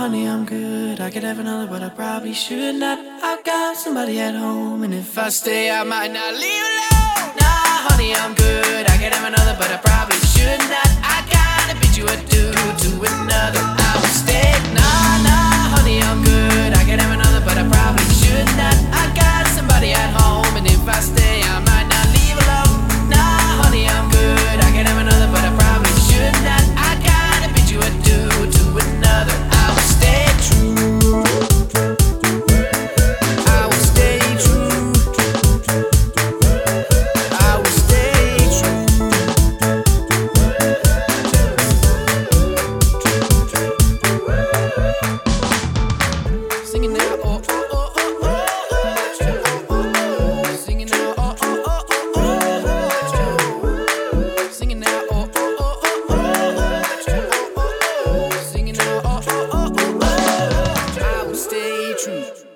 Honey, I'm good. I could have another, but I probably should not. I've got somebody at home, and if I stay, I might not leave alone. true.